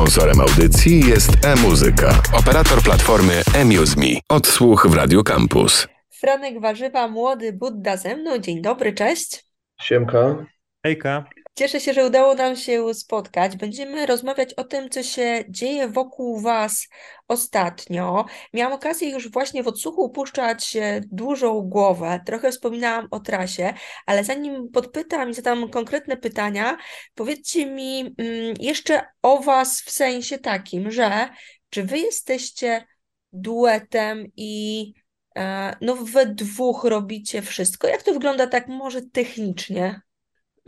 Sponsorem audycji jest e-muzyka, operator platformy eMuseMe. Odsłuch w Radio Campus. Franek Warzywa, młody Budda ze mną. Dzień dobry, cześć. Siemka. Hejka. Cieszę się, że udało nam się spotkać. Będziemy rozmawiać o tym, co się dzieje wokół Was ostatnio. Miałam okazję już właśnie w odsłuchu upuszczać dużą głowę. Trochę wspominałam o trasie, ale zanim podpytam i zadam konkretne pytania, powiedzcie mi mm, jeszcze o Was w sensie takim, że czy Wy jesteście duetem i e, no we dwóch robicie wszystko? Jak to wygląda tak może technicznie?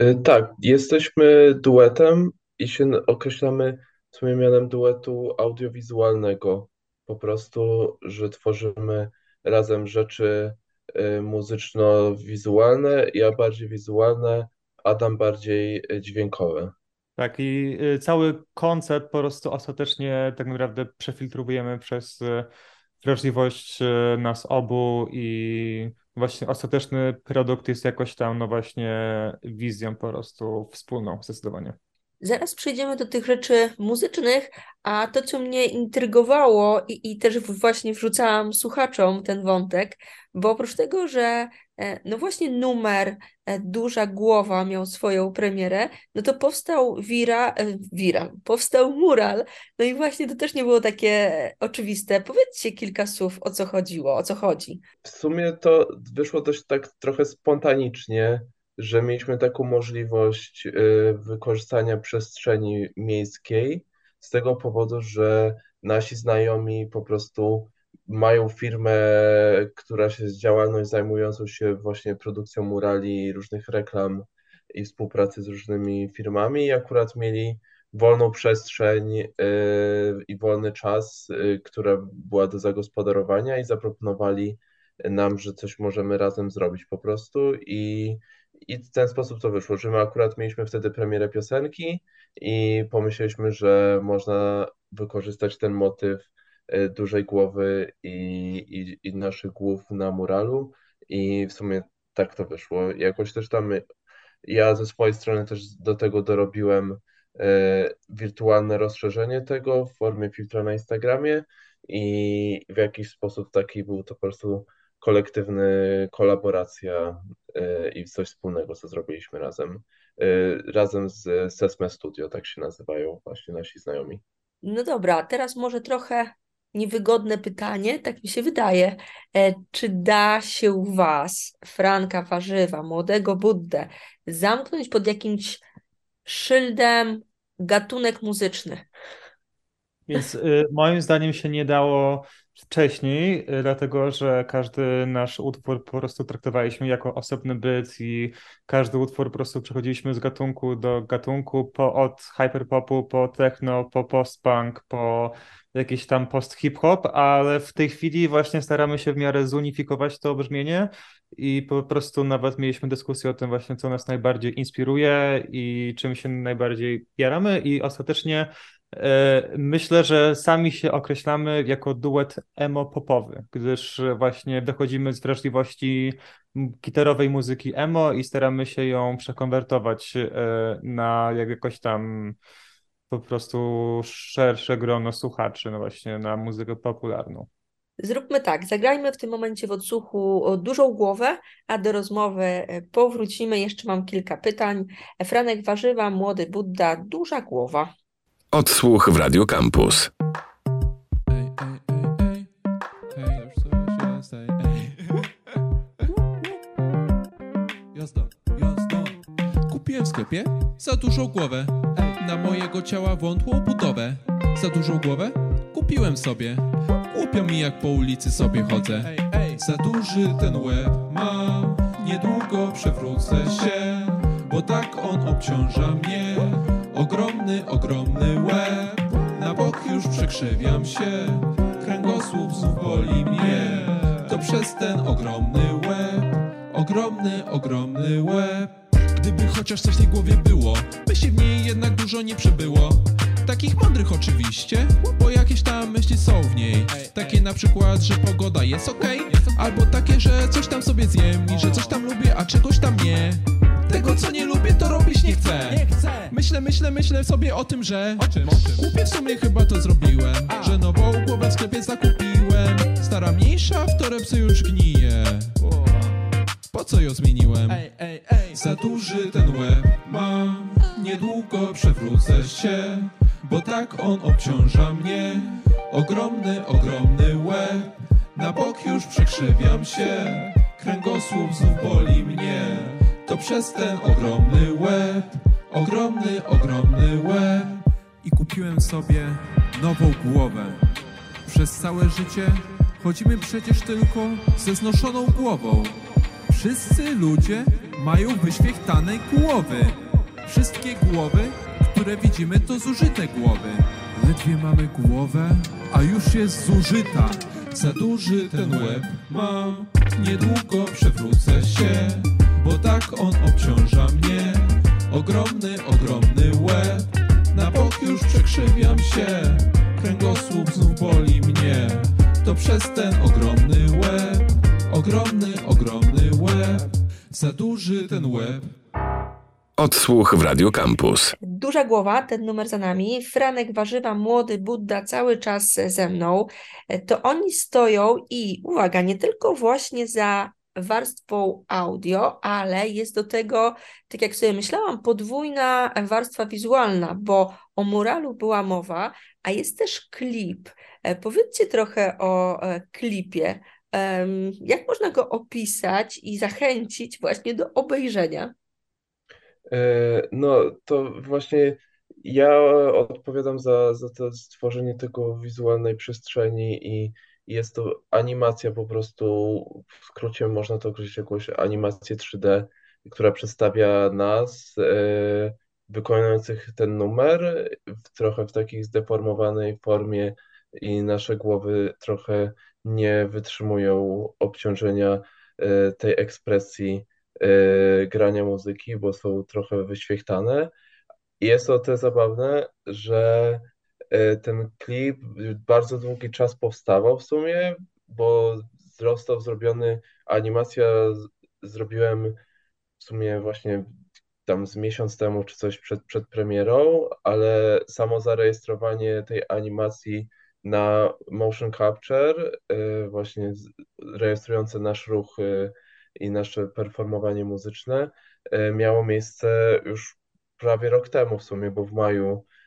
Y, Tak, jesteśmy duetem i się określamy w mianem duetu audiowizualnego. Po prostu, że tworzymy razem rzeczy y, muzyczno-wizualne, ja bardziej wizualne, Adam bardziej y, dźwiękowe. Tak, i cały koncept po prostu ostatecznie tak naprawdę przefiltrowujemy przez wrażliwość nas obu i właśnie ostateczny produkt jest jakoś tam, no właśnie wizją po prostu wspólną, zdecydowanie. Zaraz przejdziemy do tych rzeczy muzycznych, a to, co mnie intrygowało i, i też właśnie wrzucałam słuchaczom ten wątek, bo oprócz tego, że no właśnie numer e, Duża Głowa miał swoją premierę, no to powstał wira, e, wira, powstał mural, no i właśnie to też nie było takie oczywiste. Powiedzcie kilka słów, o co chodziło, o co chodzi. W sumie to wyszło dość tak trochę spontanicznie, że mieliśmy taką możliwość wykorzystania przestrzeni miejskiej z tego powodu, że nasi znajomi po prostu mają firmę, która się z działalność zajmującą się właśnie produkcją murali, różnych reklam i współpracy z różnymi firmami i akurat mieli wolną przestrzeń y, i wolny czas, y, która była do zagospodarowania i zaproponowali nam, że coś możemy razem zrobić po prostu i i w ten sposób to wyszło, że my akurat mieliśmy wtedy premierę piosenki i pomyśleliśmy, że można wykorzystać ten motyw dużej głowy i, i, i naszych głów na muralu i w sumie tak to wyszło. Jakoś też tam ja ze swojej strony też do tego dorobiłem e, wirtualne rozszerzenie tego w formie filtra na Instagramie i w jakiś sposób taki był to po prostu kolektywny kolaboracja y, i coś wspólnego, co zrobiliśmy razem. Razem z Sesme Studio, tak się nazywają właśnie nasi znajomi. No dobra, teraz może trochę niewygodne pytanie, tak mi się wydaje. E, czy da się Was, Franka Warzywa, młodego Buddę, zamknąć pod jakimś szyldem gatunek muzyczny? Więc y, moim zdaniem się nie dało wcześniej, y, dlatego że każdy nasz utwór po prostu traktowaliśmy jako osobny byt i każdy utwór po prostu przechodziliśmy z gatunku do gatunku, po, od hyperpopu, po techno, po postpunk, po jakiś tam post-hip-hop, ale w tej chwili właśnie staramy się w miarę zunifikować to brzmienie i po prostu nawet mieliśmy dyskusję o tym właśnie, co nas najbardziej inspiruje i czym się najbardziej jaramy i ostatecznie myślę, że sami się określamy jako duet emo-popowy, gdyż właśnie wychodzimy z wrażliwości gitarowej muzyki emo i staramy się ją przekonwertować e, na jakoś tam po prostu szersze grono słuchaczy, no właśnie na muzykę popularną. Zróbmy tak, zagrajmy w tym momencie w odsłuchu dużą głowę, a do rozmowy e, powrócimy. Jeszcze mam kilka pytań. Franek Warzywa, Młody Budda, Duża Głowa. Odsłuch w Radio Campus. Kupiłem w sklepie za dużą głowę. Na mojego ciała wątłą budowę. Za dużą głowę kupiłem sobie. Głupio mi jak po ulicy sobie chodzę. Za duży ten łeb mam. Niedługo przewrócę się, bo tak on obciąża mnie. Ogromny, ogromny łeb Na bok już przekrzywiam się. Kręgosłup znów boli mnie. To przez ten ogromny łeb Ogromny, ogromny łeb. Gdyby chociaż coś w tej głowie było By się w niej jednak dużo nie przybyło. Takich mądrych oczywiście, bo jakieś tam myśli są w niej. Takie na przykład, że pogoda jest ok Albo takie, że coś tam sobie zjem I że coś tam lubię, a czegoś tam nie. Tego co nie lubię Myślę, myślę, myślę sobie o tym, że O czym, o czym? Kupię w sumie chyba to zrobiłem Że nową głowę w sklepie zakupiłem. Stara mniejsza, w torebce już gnije. Po co ją zmieniłem? Za duży ten łeb mam Niedługo przewrócę się Bo tak on obciąża mnie. Ogromny, ogromny łeb Na bok już przekrzywiam się. Kręgosłup znów boli mnie. To przez ten ogromny łeb Ogromny, ogromny łeb I kupiłem sobie nową głowę Przez całe życie chodzimy przecież tylko ze znoszoną głową Wszyscy ludzie mają wyświechtane głowy. Wszystkie głowy, które widzimy, to zużyte głowy. Ledwie mamy głowę, a już jest zużyta. Za duży ten łeb mam, niedługo przewrócę się, bo tak on obciąża mnie. Ogromny, ogromny łeb, na bok już przekrzywiam się. Kręgosłup znów boli mnie, to przez ten ogromny łeb. Ogromny, ogromny łeb, za duży ten łeb. Odsłuch w Radio Campus. Duża głowa, ten numer za nami. Franek Warzywa, młody Budda cały czas ze mną. To oni stoją i uwaga, nie tylko właśnie za warstwą audio, ale jest do tego, tak jak sobie myślałam, podwójna warstwa wizualna, bo o muralu była mowa, a jest też klip. E, Powiedzcie trochę o e, klipie. Jak można go opisać i zachęcić właśnie do obejrzenia? E, No, to właśnie ja odpowiadam za, za to stworzenie tego wizualnej przestrzeni i jest to animacja po prostu, w skrócie można to określić jakąś animację 3D, która przedstawia nas, e, wykonujących ten numer, w, trochę w takiej zdeformowanej formie i nasze głowy trochę nie wytrzymują obciążenia e, tej ekspresji e, grania muzyki, bo są trochę wyświechtane. I jest o tyle zabawne, że ten klip bardzo długi czas powstawał w sumie, bo został zrobiony, animacja zrobiłem w sumie właśnie tam z miesiąc temu czy coś przed, przed premierą, ale samo zarejestrowanie tej animacji na motion capture, e, właśnie rejestrujące nasz ruch e, i nasze performowanie muzyczne, e, miało miejsce już prawie rok temu w sumie, bo w maju e,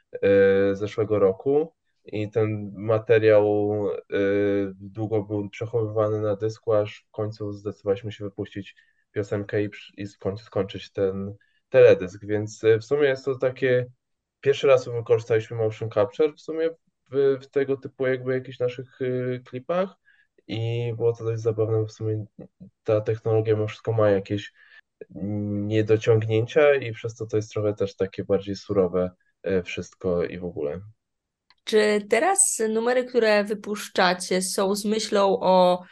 zeszłego roku. I ten materiał e, długo był przechowywany na dysku, aż w końcu zdecydowaliśmy się wypuścić piosenkę i, i skończyć ten teledysk. Więc e, w sumie jest to takie pierwszy raz wykorzystaliśmy motion capture w sumie w, w tego typu jakby jakichś naszych klipach i było to dość zabawne, w sumie ta technologia mimo wszystko ma jakieś niedociągnięcia i przez to to jest trochę też takie bardziej surowe wszystko i w ogóle. Czy teraz numery, które wypuszczacie, są z myślą o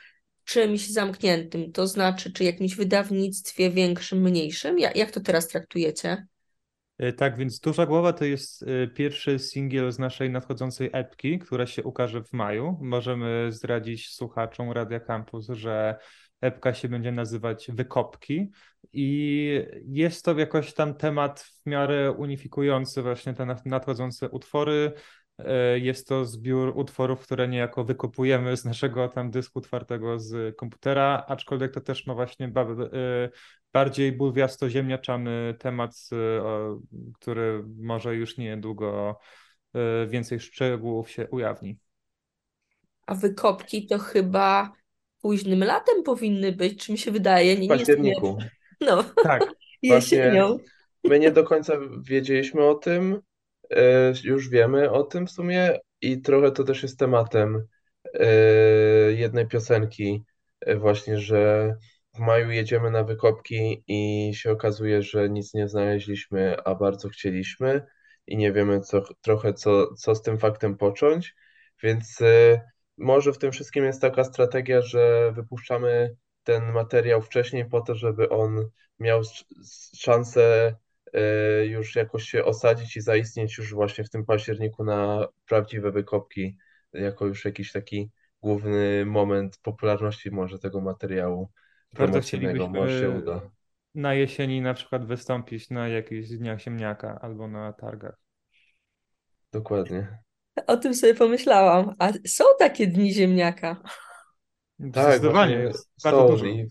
czymś zamkniętym, to znaczy, czy jakimś wydawnictwie większym, mniejszym? Ja- Jak to teraz traktujecie? E, Tak, więc Duża Głowa to jest e, pierwszy singiel z naszej nadchodzącej epki, która się ukaże w maju. Możemy zdradzić słuchaczom Radia Campus, że epka się będzie nazywać Wykopki i jest to jakoś tam temat w miarę unifikujący właśnie te nad- nadchodzące utwory. E, Jest to zbiór utworów, które niejako wykopujemy z naszego tam dysku twardego z komputera, aczkolwiek to też ma właśnie ba- e, bardziej bulwiasto-ziemniaczany temat, e, który może już niedługo więcej szczegółów się ujawni. A wykopki to chyba późnym latem powinny być, czy mi się wydaje? Nie, W nie jestem październiku. No, Tak, jesienią. My nie do końca wiedzieliśmy o tym, e, już wiemy o tym w sumie i trochę to też jest tematem e, jednej piosenki, e, właśnie, że w maju jedziemy na wykopki i się okazuje, że nic nie znaleźliśmy, a bardzo chcieliśmy i nie wiemy co, trochę co, co z tym faktem począć, więc może w tym wszystkim jest taka strategia, że wypuszczamy ten materiał wcześniej po to, żeby on miał sz- szansę e, już jakoś się osadzić i zaistnieć już właśnie w tym październiku na prawdziwe wykopki, jako już jakiś taki główny moment popularności może tego materiału bardzo promocyjnego, może się chcielibyśmy uda. na jesieni na przykład wystąpić na jakichś dniach ziemniaka albo na targach. Dokładnie. O tym sobie pomyślałam. A są takie dni ziemniaka. Tak, Zdecydowanie jest bardzo są dużo. i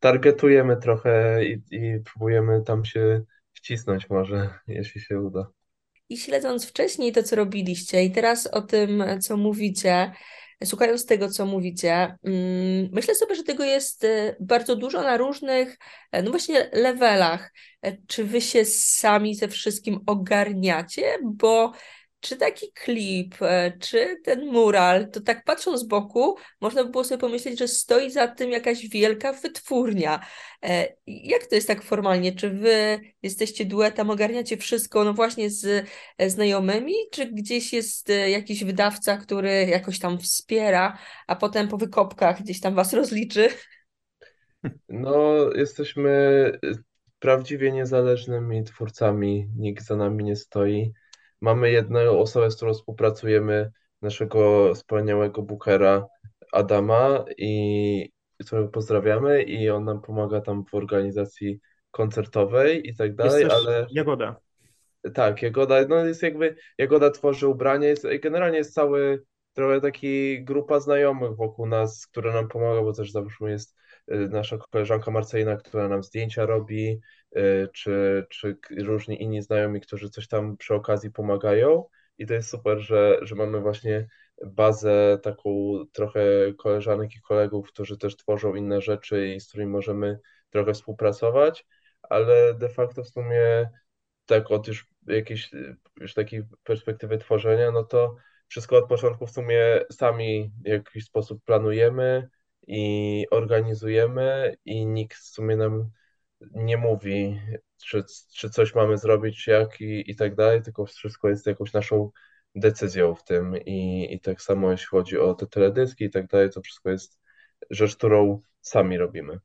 targetujemy trochę i, i próbujemy tam się wcisnąć może, jeśli się uda. I śledząc wcześniej to, co robiliście, i teraz o tym, co mówicie, słuchając tego, co mówicie, mm, myślę sobie, że tego jest e, bardzo dużo na różnych, e, no właśnie, levelach. E, Czy wy się sami ze wszystkim ogarniacie? Bo czy taki klip, e, czy ten mural, to tak patrząc z boku, można by było sobie pomyśleć, że stoi za tym jakaś wielka wytwórnia. E, Jak to jest tak formalnie? Czy wy jesteście duetem, ogarniacie wszystko, no właśnie z e, znajomymi, czy gdzieś jest jakiś wydawca, który jakoś tam wspiera, a potem po wykopkach gdzieś tam was rozliczy? No, jesteśmy prawdziwie niezależnymi twórcami, nikt za nami nie stoi. Mamy jedną osobę, z którą współpracujemy, naszego wspaniałego bookera Adama, i którego pozdrawiamy, i on nam pomaga tam w organizacji koncertowej i tak Jest dalej, też ale Jagoda. tak, Jagoda, no jest jakby, Jagoda tworzy ubranie, jest, generalnie jest cały, trochę taki grupa znajomych wokół nas, która nam pomaga, bo też załóżmy jest nasza koleżanka Marcelina, która nam zdjęcia robi, y, czy, czy różni inni znajomi, którzy coś tam przy okazji pomagają. I to jest super, że, że mamy właśnie bazę taką trochę koleżanek i kolegów, którzy też tworzą inne rzeczy i z którymi możemy trochę współpracować, ale de facto w sumie tak od już jakiejś y, już takiej perspektywy tworzenia, no to wszystko od początku w sumie sami w jakiś sposób planujemy i organizujemy i nikt w sumie nam nie mówi, czy, czy coś mamy zrobić, jak i, i tak dalej, tylko wszystko jest jakąś naszą decyzją w tym i, i tak samo jeśli chodzi o te teledyski i tak dalej, to wszystko jest rzecz, którą sami robimy.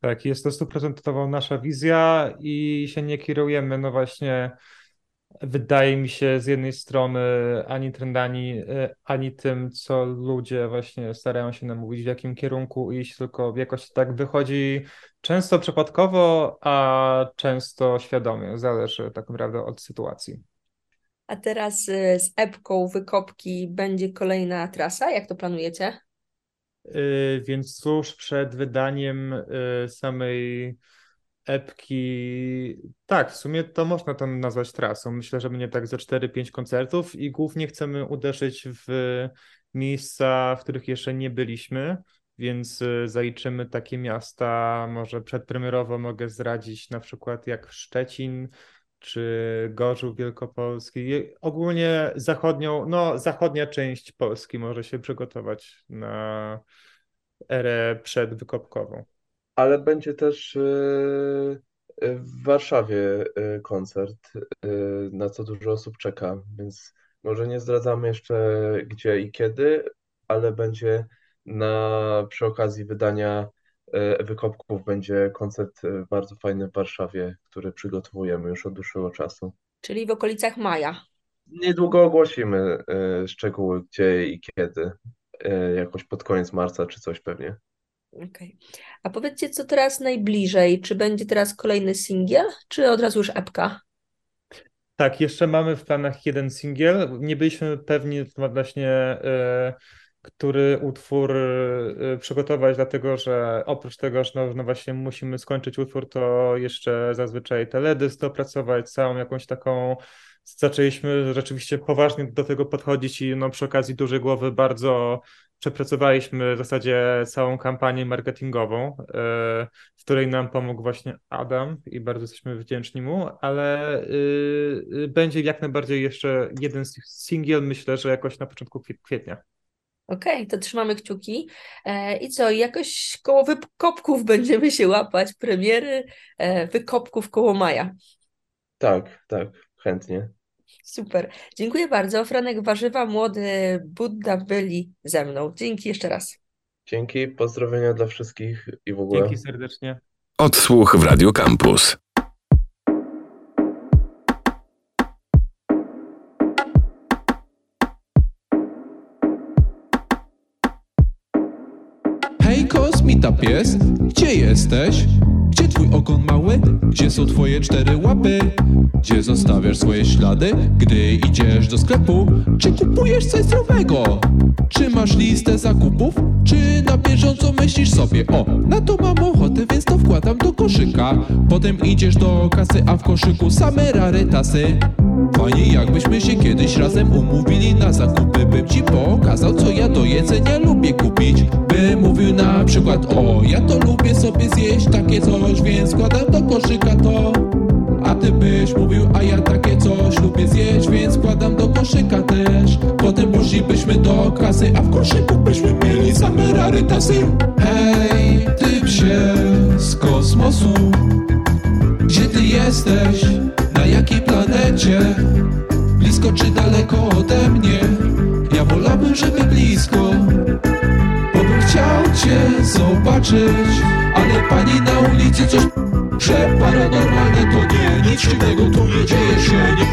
Tak, jest to stuprocentowo nasza wizja i się nie kierujemy, no właśnie, wydaje mi się z jednej strony ani trendami, e, ani tym, co ludzie właśnie starają się nam mówić, w jakim kierunku iść, tylko jakoś tak wychodzi często przypadkowo, a często świadomie, zależy tak naprawdę od sytuacji. A teraz y, z epką wykopki będzie kolejna trasa. Jak to planujecie? Y, Więc tuż przed wydaniem y, samej epki, tak, w sumie to można to nazwać trasą. Myślę, że będzie tak ze 4-5 koncertów i głównie chcemy uderzyć w miejsca, w których jeszcze nie byliśmy, więc y, zaliczymy takie miasta, może przedpremierowo mogę zdradzić na przykład jak Szczecin, czy Gorzów Wielkopolski. Ogólnie zachodnią, no zachodnia część Polski może się przygotować na erę przedwykopkową. Ale będzie też y, y, w Warszawie y, koncert, na co dużo osób czeka, więc może nie zdradzamy jeszcze gdzie i kiedy, ale będzie na, przy okazji wydania Wykopków będzie koncert bardzo fajny w Warszawie, który przygotowujemy już od dłuższego czasu. Czyli w okolicach maja. Niedługo ogłosimy szczegóły gdzie i kiedy, jakoś pod koniec marca czy coś pewnie. Okej. A powiedzcie, co teraz najbliżej? Czy będzie teraz kolejny singiel, czy od razu już epka? Tak, jeszcze mamy w planach jeden singiel. Nie byliśmy pewni właśnie, e, który utwór e, przygotować, dlatego że oprócz tego, że no, no właśnie musimy skończyć utwór, to jeszcze zazwyczaj teledysk dopracować, całą jakąś taką. Zaczęliśmy rzeczywiście poważnie do tego podchodzić i no, przy okazji dużej głowy bardzo przepracowaliśmy w zasadzie całą kampanię marketingową, e, w której nam pomógł właśnie Adam i bardzo jesteśmy wdzięczni mu, ale y, y, będzie jak najbardziej jeszcze jeden singiel, myślę, że jakoś na początku kwiet- kwietnia. Okej, to trzymamy kciuki. E, I co, jakoś koło wykopków będziemy się łapać, premiery e, wykopków koło maja. Tak, tak, chętnie. Super. Dziękuję bardzo. Franek Warzywa, młody Budda byli ze mną. Dzięki jeszcze raz. Dzięki, pozdrowienia dla wszystkich i w ogóle. Dzięki serdecznie. Odsłuch w Radio Campus. Hej, kosmita pies, gdzie jesteś? Gdzie twój ogon mały? Gdzie są twoje cztery łapy? Gdzie zostawiasz swoje ślady, gdy idziesz do sklepu? Czy kupujesz coś zdrowego? Czy masz listę zakupów? Czy na bieżąco myślisz sobie, o, na to mam ochotę, więc to wkładam do koszyka. Potem idziesz do kasy, a w koszyku same rarytasy. Fajnie jakbyśmy się kiedyś razem umówili na zakupy Bym ci pokazał co ja do jedzenia lubię kupić Bym mówił na przykład o ja to lubię sobie zjeść takie coś Więc składam do koszyka to a ty byś mówił, a ja takie coś lubię zjeść, więc składam do koszyka też. Potem poszlibyśmy do kasy, a w koszyku byśmy mieli same rarytasy. Hej, ty psie z kosmosu, gdzie ty jesteś? Na jakiej planecie? Blisko czy daleko ode mnie? Ja wolałbym, żeby blisko Bo bym chciał cię zobaczyć Ale pani na ulicy coś Że paranormalne to nie Nic dziwnego tu nie dzieje się. Nie...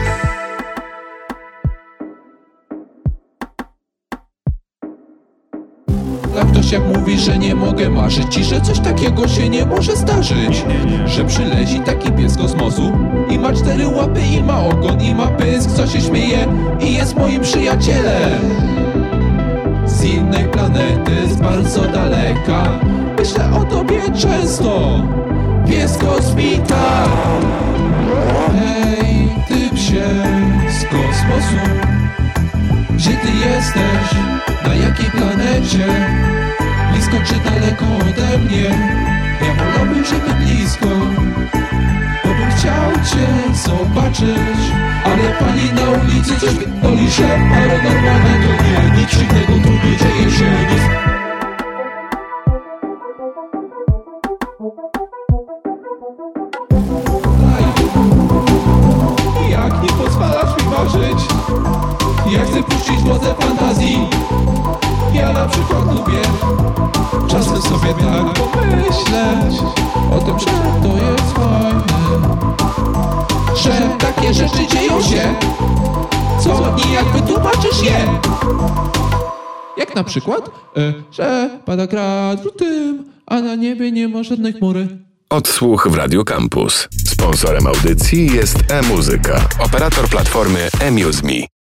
Tak ktoś jak mówi, że nie mogę marzyć I że coś takiego się nie może zdarzyć. Że przyleci taki pies z kosmosu I ma cztery łapy, i ma ogon, i ma pysk Co się śmieje i jest moim przyjacielem. Z innej planety, z bardzo daleka Myślę o tobie często Pies kosmita Hej, ty psie z kosmosu Gdzie ty jesteś? Na jakiej planecie? Blisko czy daleko ode mnie? Ja wolałbym, żeby blisko Bo bym chciał cię zobaczyć Ale pani na ulicy coś pierdoli, że paranormalne to nie Nic dziwnego tu nie dzieje się nic Ja chcę puścić wodze fantazji Ja na przykład lubię Czasem sobie tak pomyśleć O tym, że to jest fajne Że takie rzeczy dzieją się Co nijak wytłumaczysz je Jak na przykład, e, że pada grad w lutym A na niebie nie ma żadnej chmury Odsłuch w Radio Campus. Sponsorem audycji jest e-muzyka, operator platformy eMuseMe.